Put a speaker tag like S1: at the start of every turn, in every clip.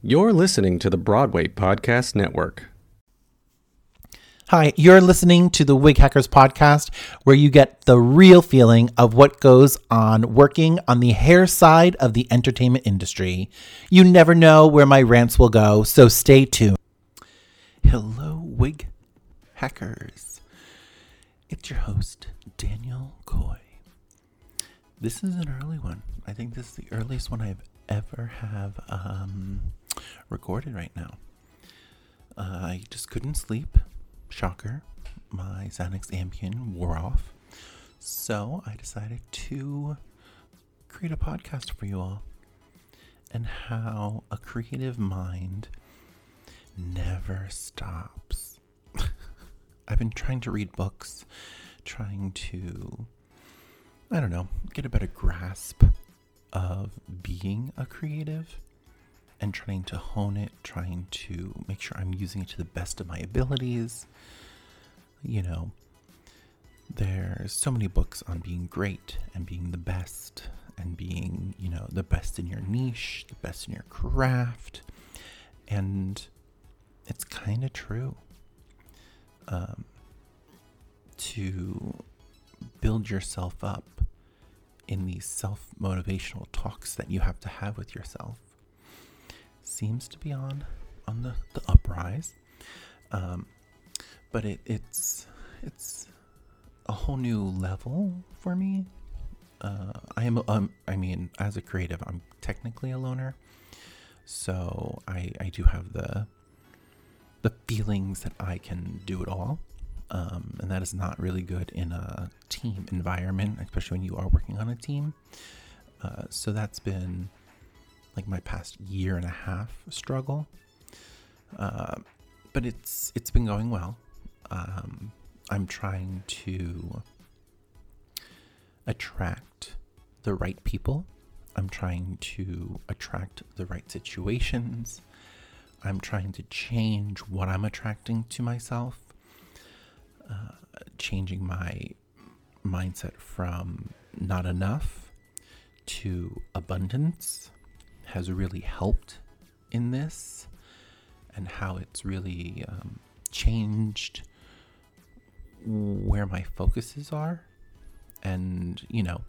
S1: You're listening to the Broadway Podcast Network.
S2: Hi, you're listening to the Wig Hackers podcast, where you get the real feeling of what goes on working on the hair side of the entertainment industry. You never know where my rants will go, so stay tuned. Hello, Wig Hackers. It's your host, Daniel Koye. This is an early one. I think this is the earliest one I've ever have um, recorded right now. Uh, I just couldn't sleep. Shocker. My Xanax Ambien wore off. So I decided to create a podcast for you all and how a creative mind never stops. I've been trying to read books, trying to, I don't know, get a better grasp of being a creative and trying to hone it, trying to make sure I'm using it to the best of my abilities. You know, there's so many books on being great and being the best and being, you know, the best in your niche, the best in your craft. And it's kind of true. Um, to build yourself up in these self motivational talks that you have to have with yourself seems to be on on the, the uprise. Um, but it, it's it's a whole new level for me. Uh, I am um, I mean, as a creative, I'm technically a loner, so I I do have the the feelings that I can do it all. Um, and that is not really good in a team environment, especially when you are working on a team. Uh, so that's been like my past year and a half struggle. Uh, but it's it's been going well. Um, I'm trying to attract the right people. I'm trying to attract the right situations. I'm trying to change what I'm attracting to myself. Uh, changing my mindset from not enough to abundance has really helped in this and how it's really um, changed where my focuses are. And, you know,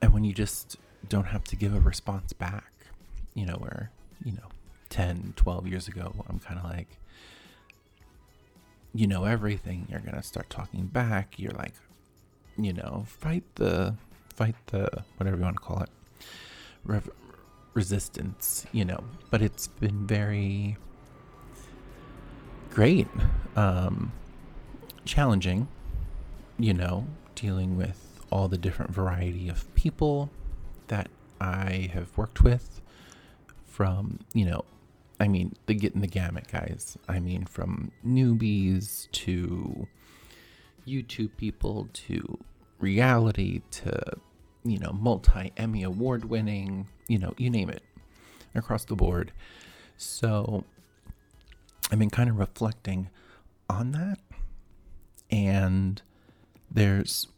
S2: and when you just don't have to give a response back, you know, where, you know, 10, 12 years ago, I'm kind of like, you know everything, you're to start talking back. You're like, you know, fight the, fight the, whatever you want to call it resistance, you know, but it's been very great, um, challenging, you know, dealing with all the different variety of people that I have worked with from, you know, I mean, the getting the gamut guys. I mean, from newbies to YouTube people to reality to you know, multi Emmy award winning, you know, you name it, across the board. So I've been kind of reflecting on that. And there's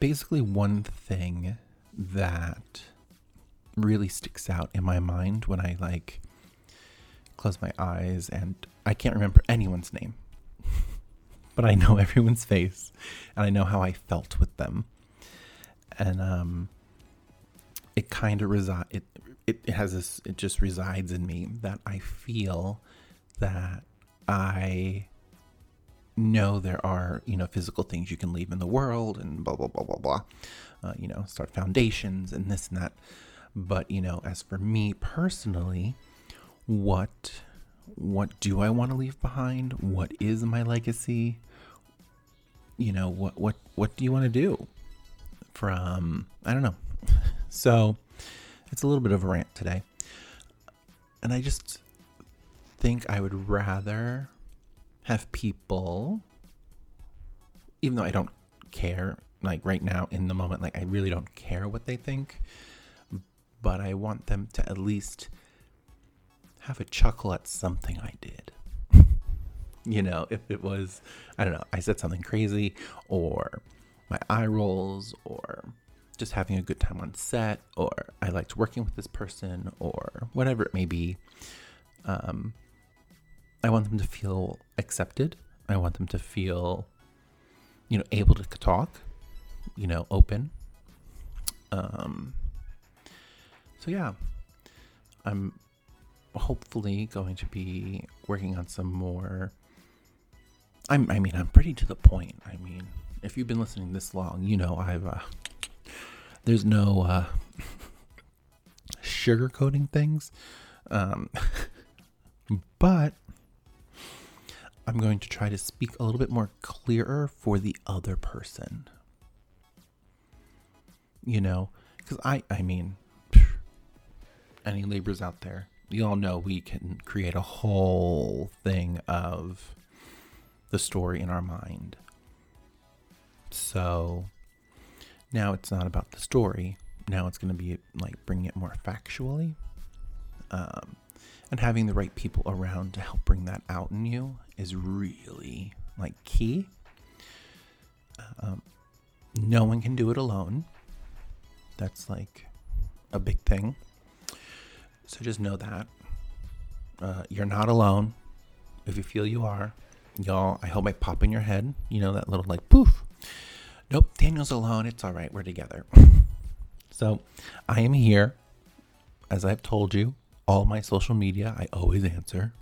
S2: basically one thing that really sticks out in my mind when I like close my eyes and I can't remember anyone's name, but I know everyone's face and I know how I felt with them and um, it kind of reside. It, it it has this. It just resides in me that I feel that I know there are you know physical things you can leave in the world and blah blah blah blah blah. Uh, you know, start foundations and this and that. But you know, as for me personally, what what do I want to leave behind? What is my legacy? You know, what what what do you want to do? From, I don't know. So it's a little bit of a rant today. And I just think I would rather have people, even though I don't care, like right now in the moment, like I really don't care what they think, but I want them to at least have a chuckle at something I did. you know, if it was, I don't know, I said something crazy or my eye rolls or just having a good time on set, or I liked working with this person, or whatever it may be. Um, I want them to feel accepted. I want them to feel, you know, able to talk, you know, open. Um, so yeah, I'm hopefully going to be working on some more. I'm, I mean, I'm pretty to the point. I mean, if you've been listening this long, you know I've. Uh, there's no uh, sugarcoating things, um, but I'm going to try to speak a little bit more clearer for the other person. You know, because I, I mean, any Libras out there, you all know we can create a whole thing of the story in our mind. So now it's not about the story. Now it's going to be like bringing it more factually. Um, and having the right people around to help bring that out in you is really like key. Um, no one can do it alone. That's like a big thing. So just know that uh, you're not alone. If you feel you are, y'all, I hope I pop in your head. You know that little like poof. Nope, Daniel's alone. It's all right. We're together. so I am here, as I've told you. All my social media, I always answer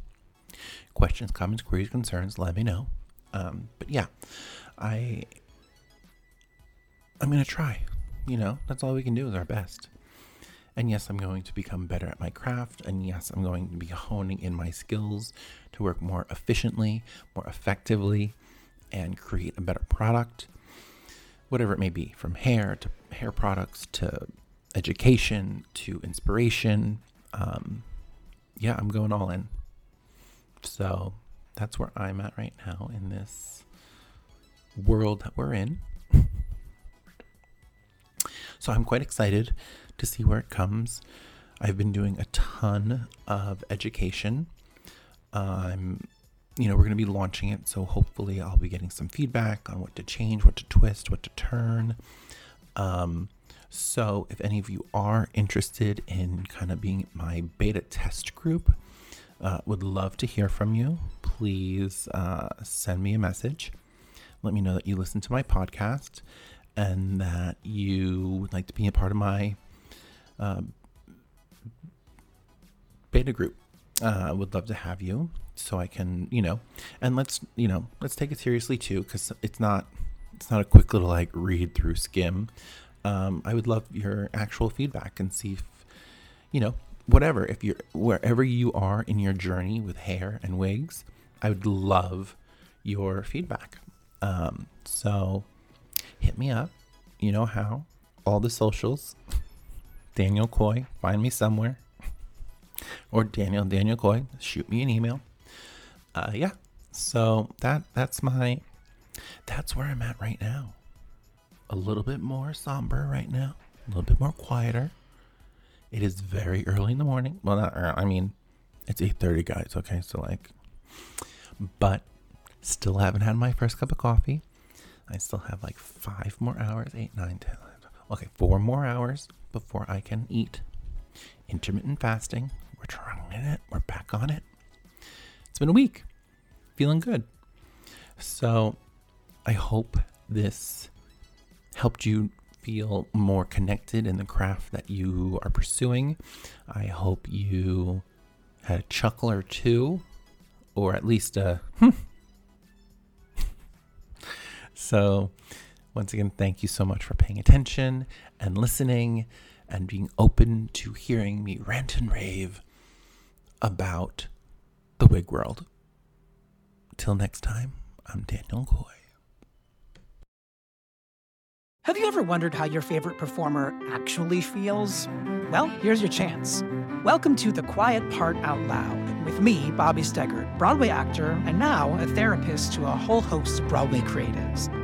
S2: questions, comments, queries, concerns. Let me know. Um, but yeah, I I'm gonna try. You know, that's all we can do is our best. And yes, I'm going to become better at my craft. And yes, I'm going to be honing in my skills to work more efficiently, more effectively, and create a better product. Whatever it may be, from hair to hair products to education to inspiration. Um, yeah, I'm going all in. So that's where I'm at right now in this world that we're in. so I'm quite excited to see where it comes. I've been doing a ton of education. I'm, you know, we're going to be launching it, so hopefully I'll be getting some feedback on what to change, what to twist, what to turn. Um, so if any of you are interested in kind of being my beta test group, uh, would love to hear from you. Please uh, send me a message. Let me know that you listen to my podcast and that you would like to be a part of my uh, beta group. I uh, would love to have you so I can, you know, and let's, you know, let's take it seriously too, because it's not, it's not a quick little like read through skim. Um, I would love your actual feedback and see if, you know, whatever, if you're wherever you are in your journey with hair and wigs, I would love your feedback. Um, so hit me up. You know how? All the socials. Daniel Koye, find me somewhere. Or Daniel Daniel Koye, shoot me an email. Uh, yeah. So that that's my that's where I'm at right now. A little bit more somber right now. A little bit more quieter. It is very early in the morning. Well, not early. I mean, it's 8:30, guys. Okay, so like, but still haven't had my first cup of coffee. I still have like five more hours. Eight, nine, ten. Okay, four more hours before I can eat. Intermittent fasting. We're trying it. We're back on it. It's been a week. Feeling good. So I hope this helped you feel more connected in the craft that you are pursuing. I hope you had a chuckle or two, or at least a hmm. so, once again, thank you so much for paying attention and listening and being open to hearing me rant and rave about the wig world. Till next time, I'm Daniel Koye.
S3: Have you ever wondered how your favorite performer actually feels? Well, here's your chance. Welcome to The Quiet Part Out Loud with me, Bobby Steggert, Broadway actor and now a therapist to a whole host of Broadway creatives.